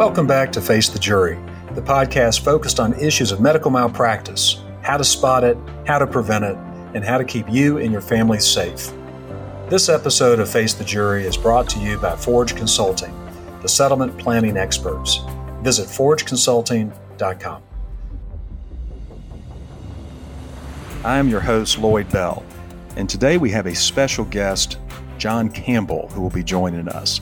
Welcome back to Face the Jury, the podcast focused on issues of medical malpractice, how to spot it, how to prevent it, and how to keep you and your family safe. This episode of Face the Jury is brought to you by Forge Consulting, the settlement planning experts. Visit forgeconsulting.com. I am your host, Lloyd Bell, and today we have a special guest, John Campbell, who will be joining us.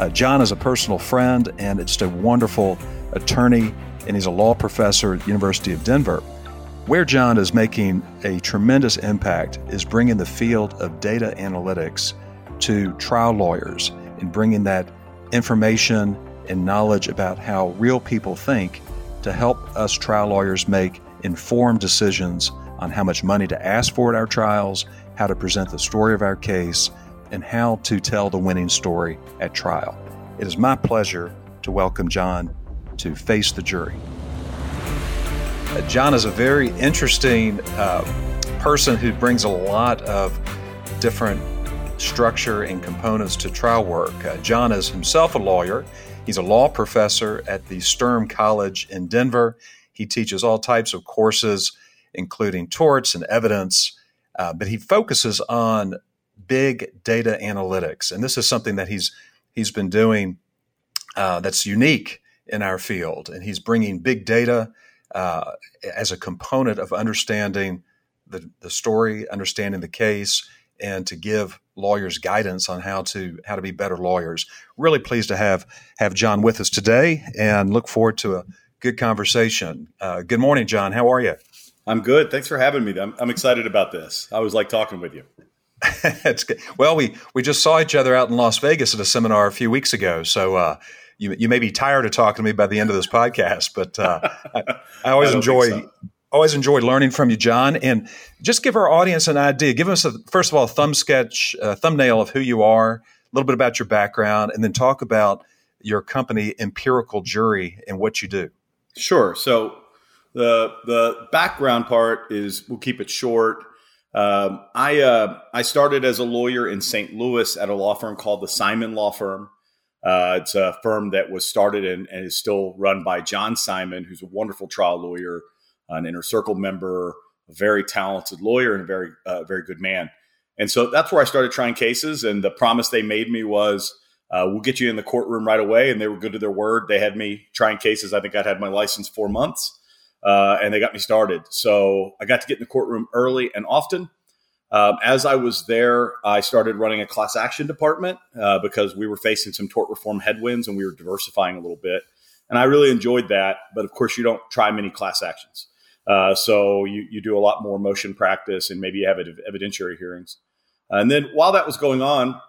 Uh, John is a personal friend and just a wonderful attorney, and he's a law professor at the University of Denver. Where John is making a tremendous impact is bringing the field of data analytics to trial lawyers and bringing that information and knowledge about how real people think to help us trial lawyers make informed decisions on how much money to ask for at our trials, how to present the story of our case, and how to tell the winning story at trial. It is my pleasure to welcome John to Face the Jury. Uh, John is a very interesting uh, person who brings a lot of different structure and components to trial work. Uh, John is himself a lawyer. He's a law professor at the Sturm College in Denver. He teaches all types of courses, including torts and evidence, uh, but he focuses on big data analytics, and this is something that he's he's been doing uh, that's unique in our field, and he's bringing big data uh, as a component of understanding the, the story, understanding the case, and to give lawyers guidance on how to how to be better lawyers. Really pleased to have have John with us today, and look forward to a good conversation. Uh, good morning, John. How are you? I'm good. Thanks for having me. I'm, I'm excited about this. I always like talking with you. it's good. Well, we we just saw each other out in Las Vegas at a seminar a few weeks ago, so uh, you you may be tired of talking to me by the end of this podcast, but uh, I, I, always I enjoy. So. Always enjoy learning from you, John, and just give our audience an idea. Give us a, first of all a thumb sketch, a thumbnail of who you are, a little bit about your background, and then talk about your company, Empirical Jury, and what you do. Sure. So the the background part is we'll keep it short. Um, I uh, I started as a lawyer in St. Louis at a law firm called the Simon Law Firm. Uh, it's a firm that was started and, and, is still run by John Simon, who's a wonderful trial lawyer, an inner circle member, a very talented lawyer, and a very uh, very good man. And so that's where I started trying cases. And the promise they made me was, uh, "We'll get you in the courtroom right away." And they were good to their word. They had me trying cases. I think I'd had my license four months uh, and they got me started. So I got to get in the courtroom early and often. Um, as I was there, I started running a class action department uh, because we were facing some tort reform headwinds and we were diversifying a little bit. And I really enjoyed that. But of course, you don't try many class actions. Uh, so you, you do a lot more motion practice and maybe you have evidentiary hearings. And then while that was going on,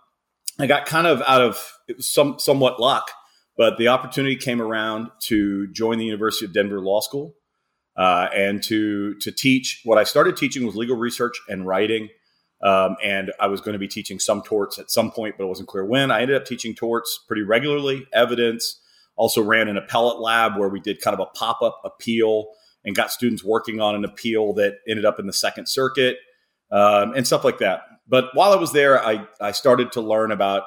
I got kind of out of it was some somewhat luck, but the opportunity came around to join the University of Denver Law School uh, and to to teach. What I started teaching was legal research and writing, um, and I was going to be teaching some torts at some point, but it wasn't clear when. I ended up teaching torts pretty regularly, evidence. Also ran an appellate lab where we did kind of a pop up appeal and got students working on an appeal that ended up in the Second Circuit um, and stuff like that. But while I was there, I, I started to learn about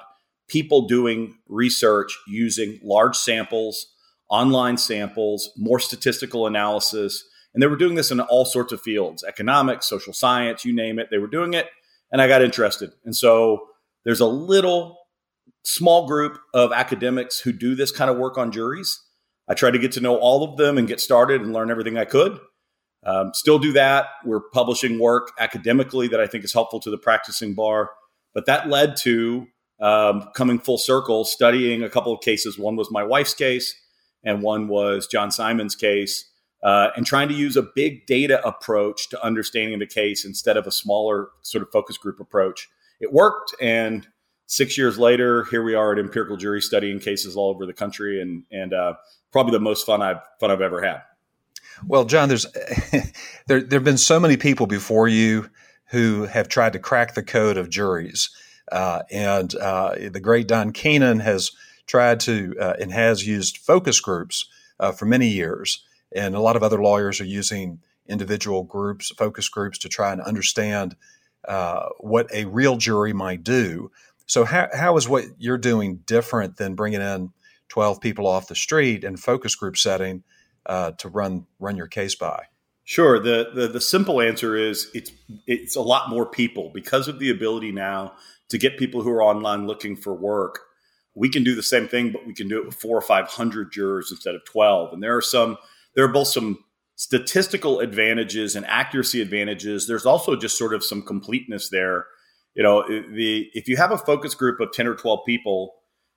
people doing research using large samples online samples, more statistical analysis. And they were doing this in all sorts of fields economics, social science, you name it. They were doing it. And I got interested. And so there's a little small group of academics who do this kind of work on juries. I tried to get to know all of them and get started and learn everything I could. Um, still do that. We're publishing work academically that I think is helpful to the practicing bar. But that led to um, coming full circle, studying a couple of cases. One was my wife's case, and one was John Simon's case, uh, and trying to use a big data approach to understanding the case instead of a smaller sort of focus group approach. It worked, and six years later, here we are at Empirical Jury studying cases all over the country, and and uh, probably the most fun I've fun I've ever had. Well, John, there's there there have been so many people before you who have tried to crack the code of juries, uh, and uh, the great Don Keenan has tried to uh, and has used focus groups uh, for many years. And a lot of other lawyers are using individual groups, focus groups, to try and understand uh, what a real jury might do. So, how, how is what you're doing different than bringing in 12 people off the street in focus group setting uh, to run run your case by? Sure. The, the the simple answer is it's it's a lot more people because of the ability now to get people who are online looking for work. We can do the same thing, but we can do it with four or five hundred jurors instead of twelve. And there are some there are both some statistical advantages and accuracy advantages. There's also just sort of some completeness there. You know, the if you have a focus group of ten or twelve people,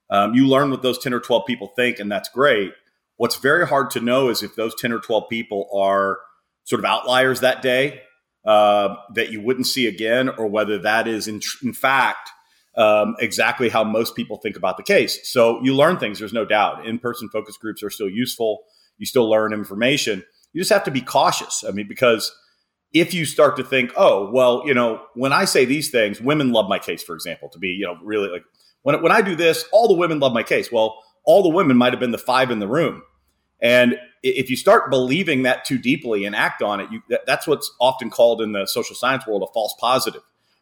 um, you learn what those ten or twelve people think, and that's great. What's very hard to know is if those ten or twelve people are sort of outliers that day uh, that you wouldn't see again, or whether that is in, in fact um, exactly how most people think about the case. So you learn things. There's no doubt. In person focus groups are still useful. You still learn information. You just have to be cautious. I mean, because if you start to think, oh, well, you know, when I say these things, women love my case, for example, to be, you know, really like when, when I do this, all the women love my case. Well, all the women might have been the five in the room. And if you start believing that too deeply and act on it, you, that, that's what's often called in the social science world a false positive,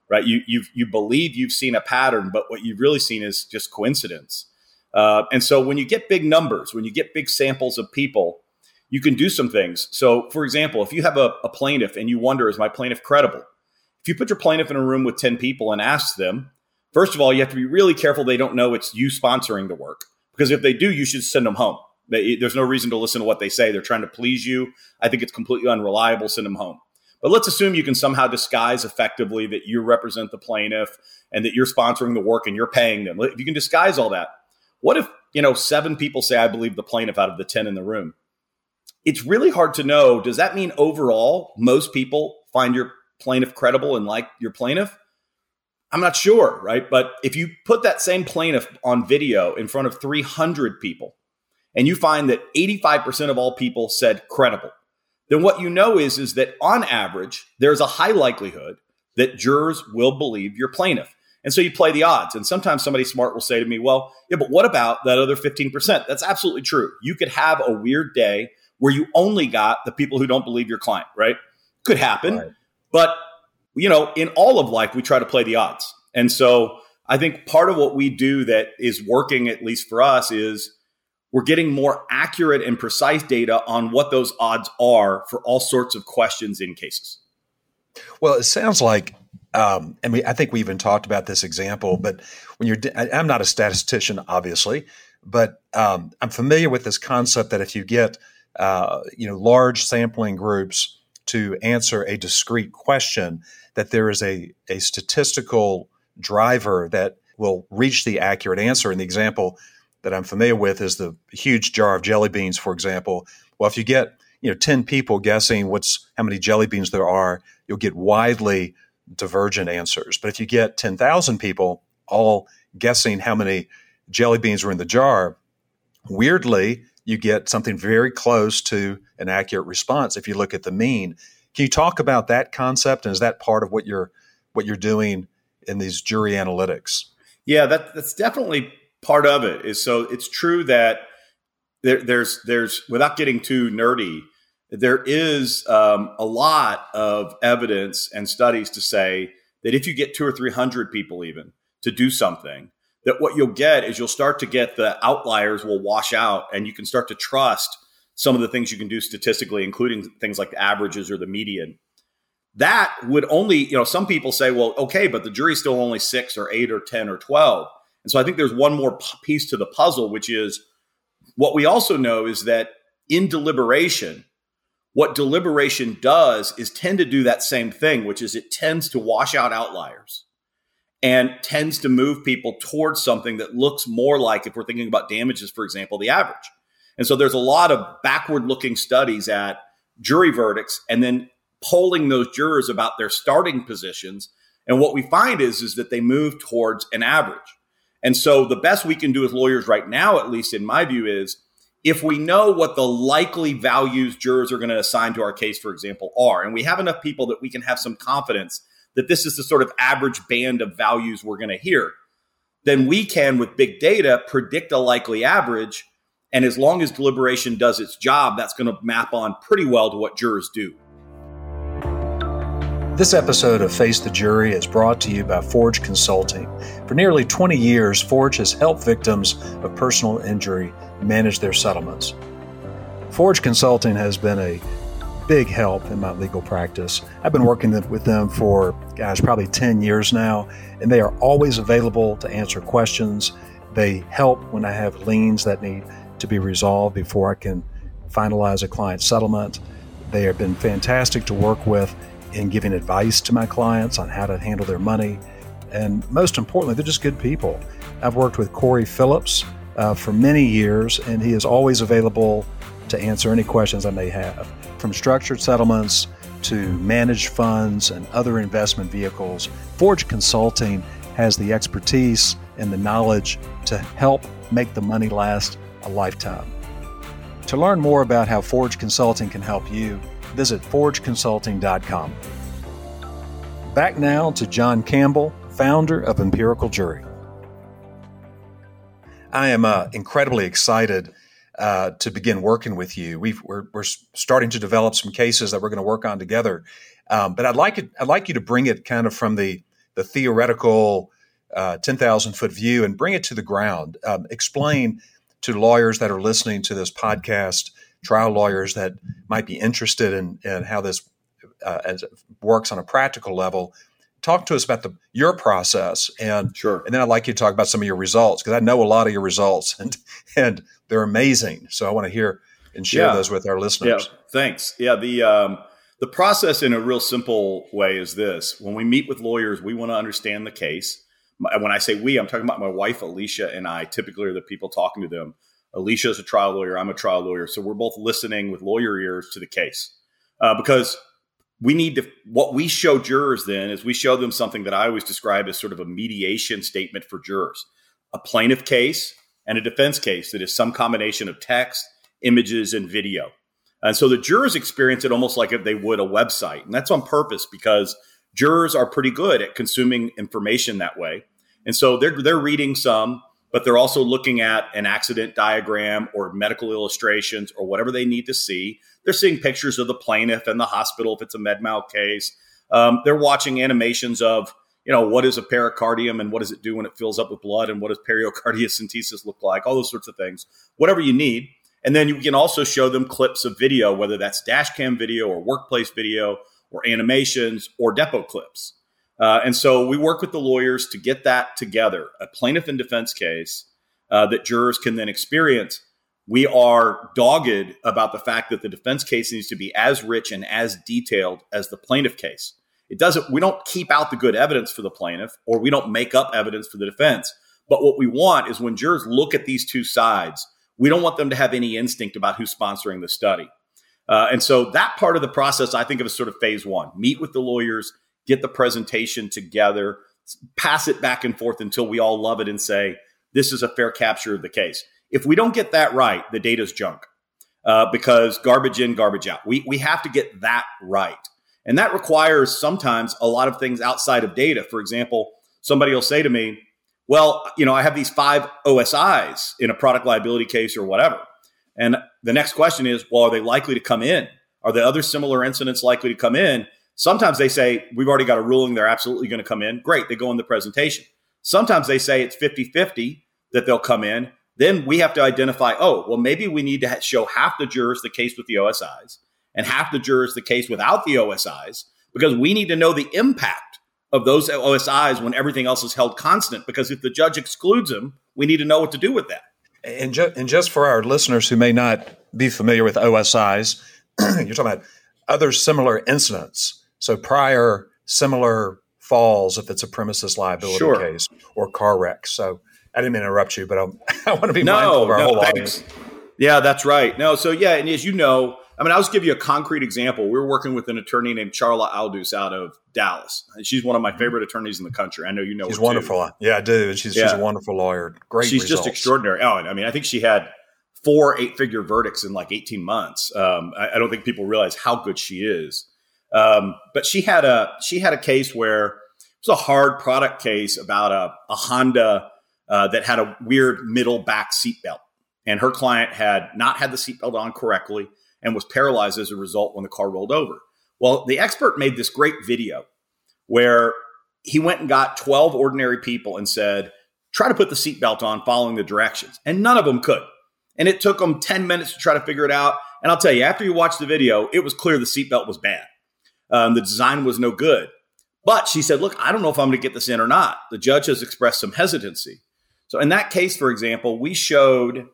right? You you you believe you've seen a pattern, but what you've really seen is just coincidence. Uh, and so when you get big numbers, when you get big samples of people, you can do some things. So, for example, if you have a, a plaintiff and you wonder, is my plaintiff credible? If you put your plaintiff in a room with 10 people and ask them, first of all, you have to be really careful they don't know it's you sponsoring the work. Because if they do, you should send them home they, there's no reason to listen to what they say. They're trying to please you. I think it's completely unreliable. Send them home. But let's assume you can somehow disguise effectively that you represent the plaintiff and that you're sponsoring the work and you're paying them. If you can disguise all that, what if, you know, seven people say, I believe the plaintiff out of the 10 in the room? It's really hard to know. Does that mean overall most people find your plaintiff credible and like your plaintiff? I'm not sure, right? But if you put that same plaintiff on video in front of 300 people, and you find that 85% of all people said credible, then what you know is, is that on average, there's a high likelihood that jurors will believe your plaintiff. And so you play the odds. And sometimes somebody smart will say to me, well, yeah, but what about that other 15%? That's absolutely true. You could have a weird day where you only got the people who don't believe your client, right? Could happen. Right. But, you know, in all of life, we try to play the odds. And so I think part of what we do that is working, at least for us, is we're getting more accurate and precise data on what those odds are for all sorts of questions in cases. Well, it sounds like, um, and we, I think we even talked about this example, but when you're, I'm not a statistician, obviously, but um, I'm familiar with this concept that if you get, uh, you know, large sampling groups to answer a discrete question, that there is a, a statistical driver that will reach the accurate answer. In the example that I'm familiar with is the huge jar of jelly beans, for example. Well, if you get you know 10 people guessing what's how many jelly beans there are, you'll get widely divergent answers. But if you get 10,000 people all guessing how many jelly beans are in the jar, weirdly, you get something very close to an accurate response if you look at the mean. Can you talk about that concept and is that part of what you're what you're doing in these jury analytics? Yeah, that, that's definitely part of it is so it's true that there, there's there's without getting too nerdy there is um, a lot of evidence and studies to say that if you get two or three hundred people even to do something that what you'll get is you'll start to get the outliers will wash out and you can start to trust some of the things you can do statistically including things like the averages or the median. That would only you know some people say well okay but the jury's still only six or eight or ten or 12 and so I think there's one more piece to the puzzle, which is what we also know is that in deliberation, what deliberation does is tend to do that same thing, which is it tends to wash out outliers and tends to move people towards something that looks more like, if we're thinking about damages, for example, the average. And so there's a lot of backward looking studies at jury verdicts and then polling those jurors about their starting positions. And what we find is, is that they move towards an average. And so the best we can do as lawyers right now, at least in my view, is if we know what the likely values jurors are going to assign to our case, for example, are, and we have enough people that we can have some confidence that this is the sort of average band of values we're going to hear, then we can, with big data, predict a likely average. And as long as deliberation does its job, that's going to map on pretty well to what jurors do. This episode of Face the Jury is brought to you by Forge Consulting. For nearly 20 years, Forge has helped victims of personal injury manage their settlements. Forge Consulting has been a big help in my legal practice. I've been working with them for, gosh, probably 10 years now, and they are always available to answer questions. They help when I have liens that need to be resolved before I can finalize a client settlement. They have been fantastic to work with in giving advice to my clients on how to handle their money. And most importantly, they're just good people. I've worked with Corey Phillips uh, for many years, and he is always available to answer any questions I may have. From structured settlements to managed funds and other investment vehicles, Forge Consulting has the expertise and the knowledge to help make the money last a lifetime. To learn more about how Forge Consulting can help you, visit forgeconsulting.com. Back now to John Campbell, founder of Empirical Jury. I am uh, incredibly excited uh, to begin working with you. we are we're starting to develop some cases that we're going to work on together. Um, but I'd like it, I'd like you to bring it kind of from the the theoretical uh, ten thousand foot view and bring it to the ground. Um, explain to lawyers that are listening to this podcast trial lawyers that might be interested in, in how this uh, works on a practical level. Talk to us about the your process, and sure. And then I'd like you to talk about some of your results because I know a lot of your results, and and they're amazing. So I want to hear and share yeah. those with our listeners. Yeah, thanks. Yeah, the um, the process in a real simple way is this: when we meet with lawyers, we want to understand the case. When I say we, I'm talking about my wife Alicia and I. Typically, are the people talking to them. Alicia is a trial lawyer. I'm a trial lawyer. So we're both listening with lawyer ears to the case uh, because we need to. What we show jurors then is we show them something that I always describe as sort of a mediation statement for jurors a plaintiff case and a defense case that is some combination of text, images, and video. And so the jurors experience it almost like if they would a website. And that's on purpose because jurors are pretty good at consuming information that way. And so they're, they're reading some but they're also looking at an accident diagram or medical illustrations or whatever they need to see. They're seeing pictures of the plaintiff and the hospital if it's a med mal case. Um, they're watching animations of, you know, what is a pericardium and what does it do when it fills up with blood and what does pericardiocentesis look like, all those sorts of things, whatever you need. And then you can also show them clips of video, whether that's dash cam video or workplace video or animations or depo clips. Uh, and so we work with the lawyers to get that together, a plaintiff and defense case uh, that jurors can then experience. We are dogged about the fact that the defense case needs to be as rich and as detailed as the plaintiff case. It doesn't, we don't keep out the good evidence for the plaintiff or we don't make up evidence for the defense. But what we want is when jurors look at these two sides, we don't want them to have any instinct about who's sponsoring the study. Uh, and so that part of the process, I think of as sort of phase one meet with the lawyers, get the presentation together, pass it back and forth until we all love it and say, this is a fair capture of the case. If we don't get that right, the data's junk uh, because garbage in, garbage out. We, we have to get that right. And that requires sometimes a lot of things outside of data. For example, somebody will say to me, well, you know, I have these five OSIs in a product liability case or whatever. And the next question is, well, are they likely to come in? Are the other similar incidents likely to come in? Sometimes they say, we've already got a ruling, they're absolutely going to come in. Great, they go in the presentation. Sometimes they say it's 50 50 that they'll come in. Then we have to identify, oh, well, maybe we need to show half the jurors the case with the OSIs and half the jurors the case without the OSIs because we need to know the impact of those OSIs when everything else is held constant. Because if the judge excludes them, we need to know what to do with that. And, ju- and just for our listeners who may not be familiar with OSIs, you're talking about other similar incidents so prior similar falls, if it's a premises liability sure. case or car wreck. So I didn't mean to interrupt you, but I'm, i want to be no, mindful of our no, whole thanks. audience. Yeah, that's right. No, so yeah, and as you know, I mean, I'll just give you a concrete example. We were working with an attorney named Charla Aldous out of Dallas. She's one of my favorite attorneys in the country. I know you know. She's wonderful. Too. Yeah, I do. She's, yeah. she's a wonderful lawyer. Great. She's results. just extraordinary. Oh, I mean, I think she had four eight-figure verdicts in like 18 months. Um, I, I, don't think people realize how good she is. Um, but she had a she had a case where it was a hard product case about a, a Honda uh, that had a weird middle back seatbelt, and her client had not had the seatbelt on correctly and was paralyzed as a result when the car rolled over. Well, the expert made this great video where he went and got 12 ordinary people and said, try to put the seatbelt on following the directions. And none of them could. And it took them 10 minutes to try to figure it out. And I'll tell you, after you watch the video, it was clear the seatbelt was bad. Um, the design was no good. But she said, Look, I don't know if I'm going to get this in or not. The judge has expressed some hesitancy. So in that case, for example, we showed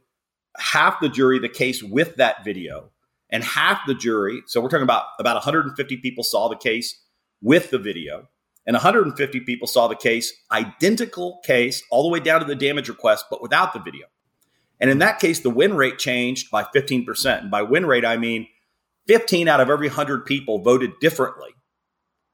half the jury the case with that video, and half the jury, so we're talking about about 150 people saw the case with the video, and 150 people saw the case, identical case, all the way down to the damage request, but without the video. And in that case, the win rate changed by 15%. And by win rate, I mean 15 out of every 100 people voted differently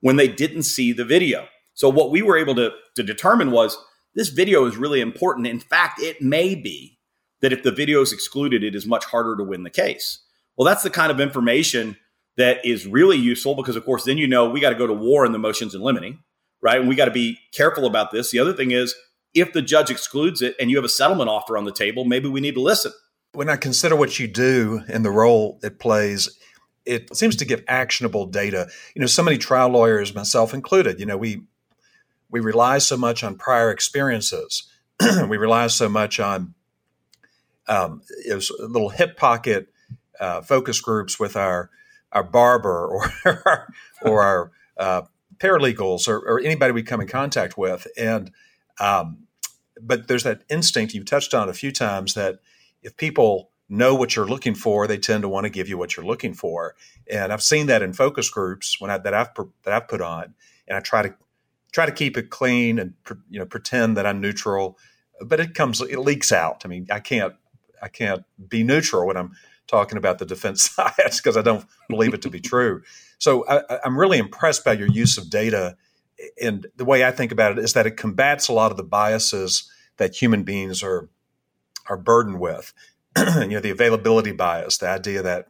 when they didn't see the video. So what we were able to, to determine was this video is really important. In fact, it may be that if the video is excluded, it is much harder to win the case. Well, that's the kind of information that is really useful because, of course, then you know we got to go to war in the motions in limine, right? And we got to be careful about this. The other thing is, if the judge excludes it and you have a settlement offer on the table, maybe we need to listen. When I consider what you do and the role it plays, it seems to give actionable data. You know, so many trial lawyers, myself included, you know, we we rely so much on prior experiences. we rely so much on um, little hip pocket uh, focus groups with our our barber or our, or our uh, paralegals or, or, anybody we come in contact with, and um, but there's that instinct you've touched on a few times that if people know what you're looking for, they tend to want to give you what you're looking for. And I've seen that in focus groups when I, that I've that I've put on, and I try to try to keep it clean and you know pretend that I'm neutral, but it comes it leaks out. I mean, I can't I can't be neutral when I'm talking about the defense side because I don't believe it to be true. So I, I'm really impressed by your use of data, and the way I think about it is that it combats a lot of the biases that human beings are are burdened with you know, the availability bias, the idea that,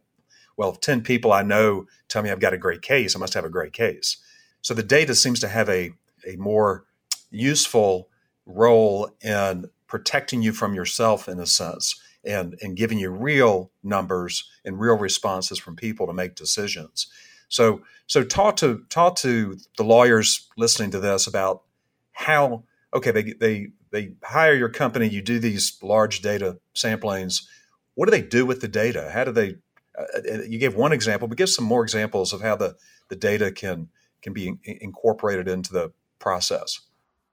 well, if 10 people I know tell me I've got a great case, I must have a great case. So the data seems to have a, a more useful role in protecting you from yourself in a sense and, and giving you real numbers and real responses from people to make decisions. So so talk to talk to the lawyers listening to this about how okay they they they hire your company you do these large data samplings what do they do with the data? How do they? Uh, uh, you gave one example, but give some more examples of how the the data can can be in, incorporated into the process.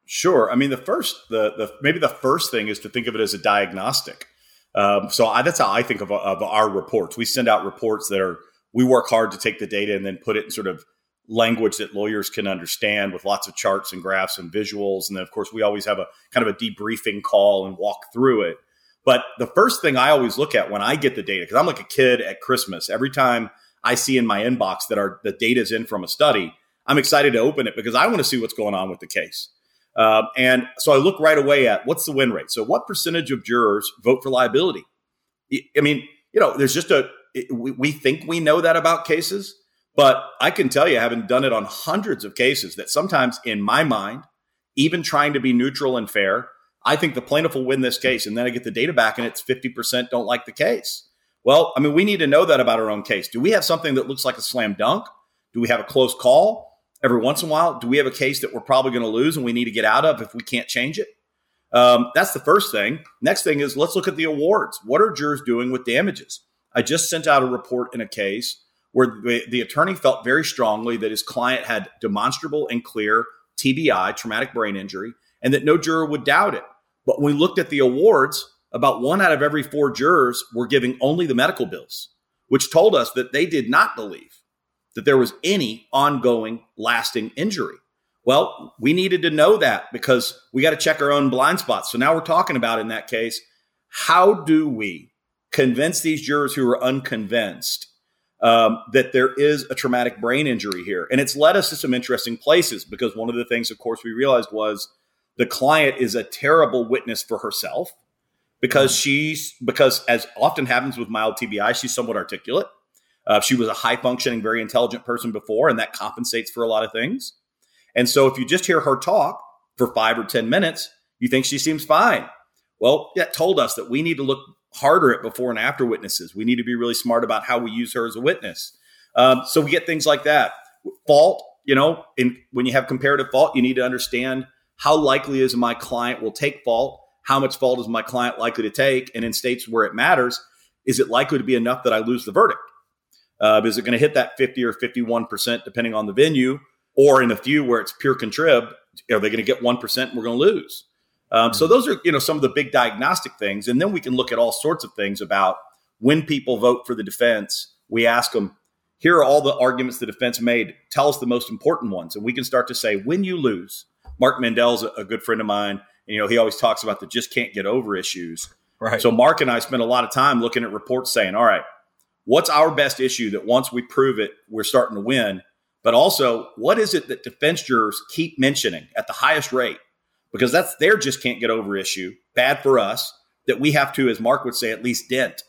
Sure. I mean, the first, the the maybe the first thing is to think of it as a diagnostic. Um, so I, that's how I think of, of our reports. We send out reports that are we work hard to take the data and then put it in sort of language that lawyers can understand with lots of charts and graphs and visuals. And then, of course, we always have a kind of a debriefing call and walk through it. But the first thing I always look at when I get the data, because I'm like a kid at Christmas, every time I see in my inbox that our the data is in from a study, I'm excited to open it because I want to see what's going on with the case. Um, and so I look right away at what's the win rate. So what percentage of jurors vote for liability? I mean, you know, there's just a we, we think we know that about cases, but I can tell you, having done it on hundreds of cases, that sometimes in my mind, even trying to be neutral and fair, I think the plaintiff will win this case. And then I get the data back and it's 50% don't like the case. Well, I mean, we need to know that about our own case. Do we have something that looks like a slam dunk? Do we have a close call every once in a while? Do we have a case that we're probably going to lose and we need to get out of if we can't change it? Um, that's the first thing. Next thing is let's look at the awards. What are jurors doing with damages? I just sent out a report in a case where the, the attorney felt very strongly that his client had demonstrable and clear TBI, traumatic brain injury, and that no juror would doubt it. But when we looked at the awards, about one out of every four jurors were giving only the medical bills, which told us that they did not believe that there was any ongoing lasting injury. Well, we needed to know that because we got to check our own blind spots. So now we're talking about in that case, how do we convince these jurors who are unconvinced um, that there is a traumatic brain injury here? And it's led us to some interesting places because one of the things, of course, we realized was the client is a terrible witness for herself because mm-hmm. she's because as often happens with mild TBI, she's somewhat articulate. Uh, she was a high functioning, very intelligent person before, and that compensates for a lot of things. And so, if you just hear her talk for five or ten minutes, you think she seems fine. Well, that told us that we need to look harder at before and after witnesses. We need to be really smart about how we use her as a witness. Um, so we get things like that. Fault, you know, in, when you have comparative fault, you need to understand how likely is my client will take fault, how much fault is my client likely to take, and in states where it matters, is it likely to be enough that I lose the verdict? Uh, is it going to hit that 50 or 51% depending on the venue? Or in a few where it's pure contrib, are they going to get 1% and we're going to lose? Um, mm-hmm. So those are, you know, some of the big diagnostic things. And then we can look at all sorts of things about when people vote for the defense. We ask them, here are all the arguments the defense made. Tell us the most important ones. And we can start to say, when you lose, Mark Mandell's a, a good friend of mine. And, you know, he always talks about the just can't get over issues. Right. So Mark and I spent a lot of time looking at reports saying, all right, what's our best issue that once we prove it, we're starting to win? But also, what is it that defense jurors keep mentioning at the highest rate? Because that's their just can't get over issue, bad for us, that we have to, as Mark would say, at least dent.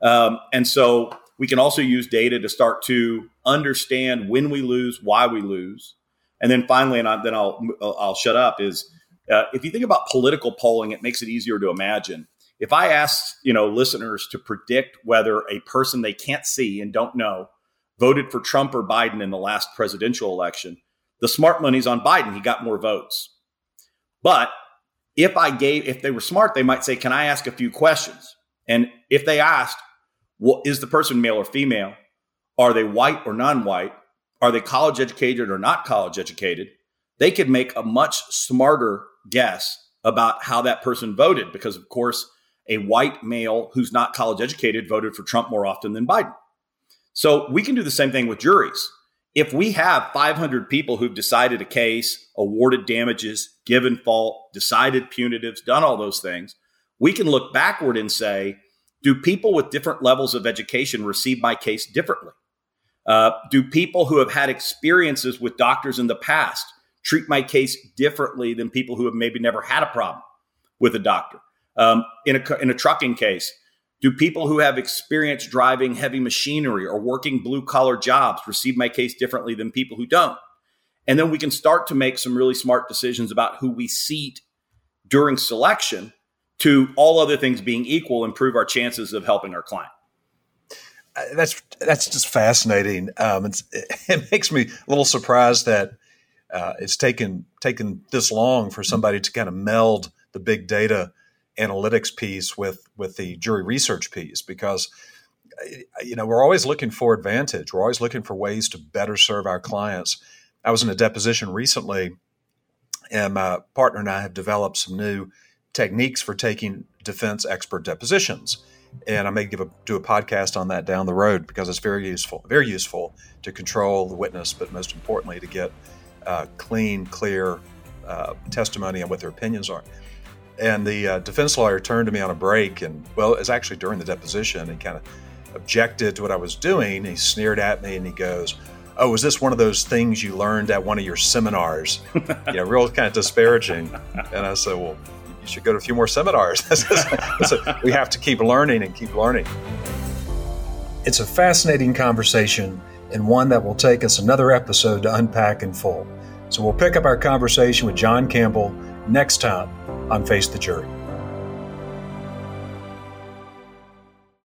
Um, and so we can also use data to start to understand when we lose, why we lose. And then finally, and I, then I'll, I'll shut up, is uh, if you think about political polling, it makes it easier to imagine if I ask, you know, listeners to predict whether a person they can't see and don't know voted for Trump or Biden in the last presidential election, the smart money's on Biden. He got more votes. But if I gave, if they were smart, they might say, "Can I ask a few questions?" And if they asked, "Well, is the person male or female? Are they white or non-white? Are they college educated or not college educated?" They could make a much smarter guess about how that person voted because, of course, a white male who's not college educated voted for Trump more often than Biden. So we can do the same thing with juries. If we have 500 people who've decided a case, awarded damages, given fault, decided punitives, done all those things, we can look backward and say, do people with different levels of education receive my case differently? Uh, do people who have had experiences with doctors in the past treat my case differently than people who have maybe never had a problem with a doctor? Um, in a in a trucking case, do people who have experience driving heavy machinery or working blue collar jobs receive my case differently than people who don't? And then we can start to make some really smart decisions about who we seat during selection to all other things being equal, improve our chances of helping our client. Uh, that's that's just fascinating. Um, it makes me a little surprised that uh, it's taken taken this long for somebody to kind of meld the big data analytics piece with with the jury research piece because you know we're always looking for advantage. We're always looking for ways to better serve our clients. I was in a deposition recently and my partner and i have developed some new techniques for taking defense expert depositions and i may give a, do a podcast on that down the road because it's very useful very useful to control the witness but most importantly to get uh, clean clear uh, testimony on what their opinions are and the uh, defense lawyer turned to me on a break, and well, it was actually during the deposition, and kind of objected to what I was doing. He sneered at me and he goes, Oh, was this one of those things you learned at one of your seminars? you know, real kind of disparaging. And I said, Well, you should go to a few more seminars. we have to keep learning and keep learning. It's a fascinating conversation and one that will take us another episode to unpack in full. So we'll pick up our conversation with John Campbell next time on Face the Jury.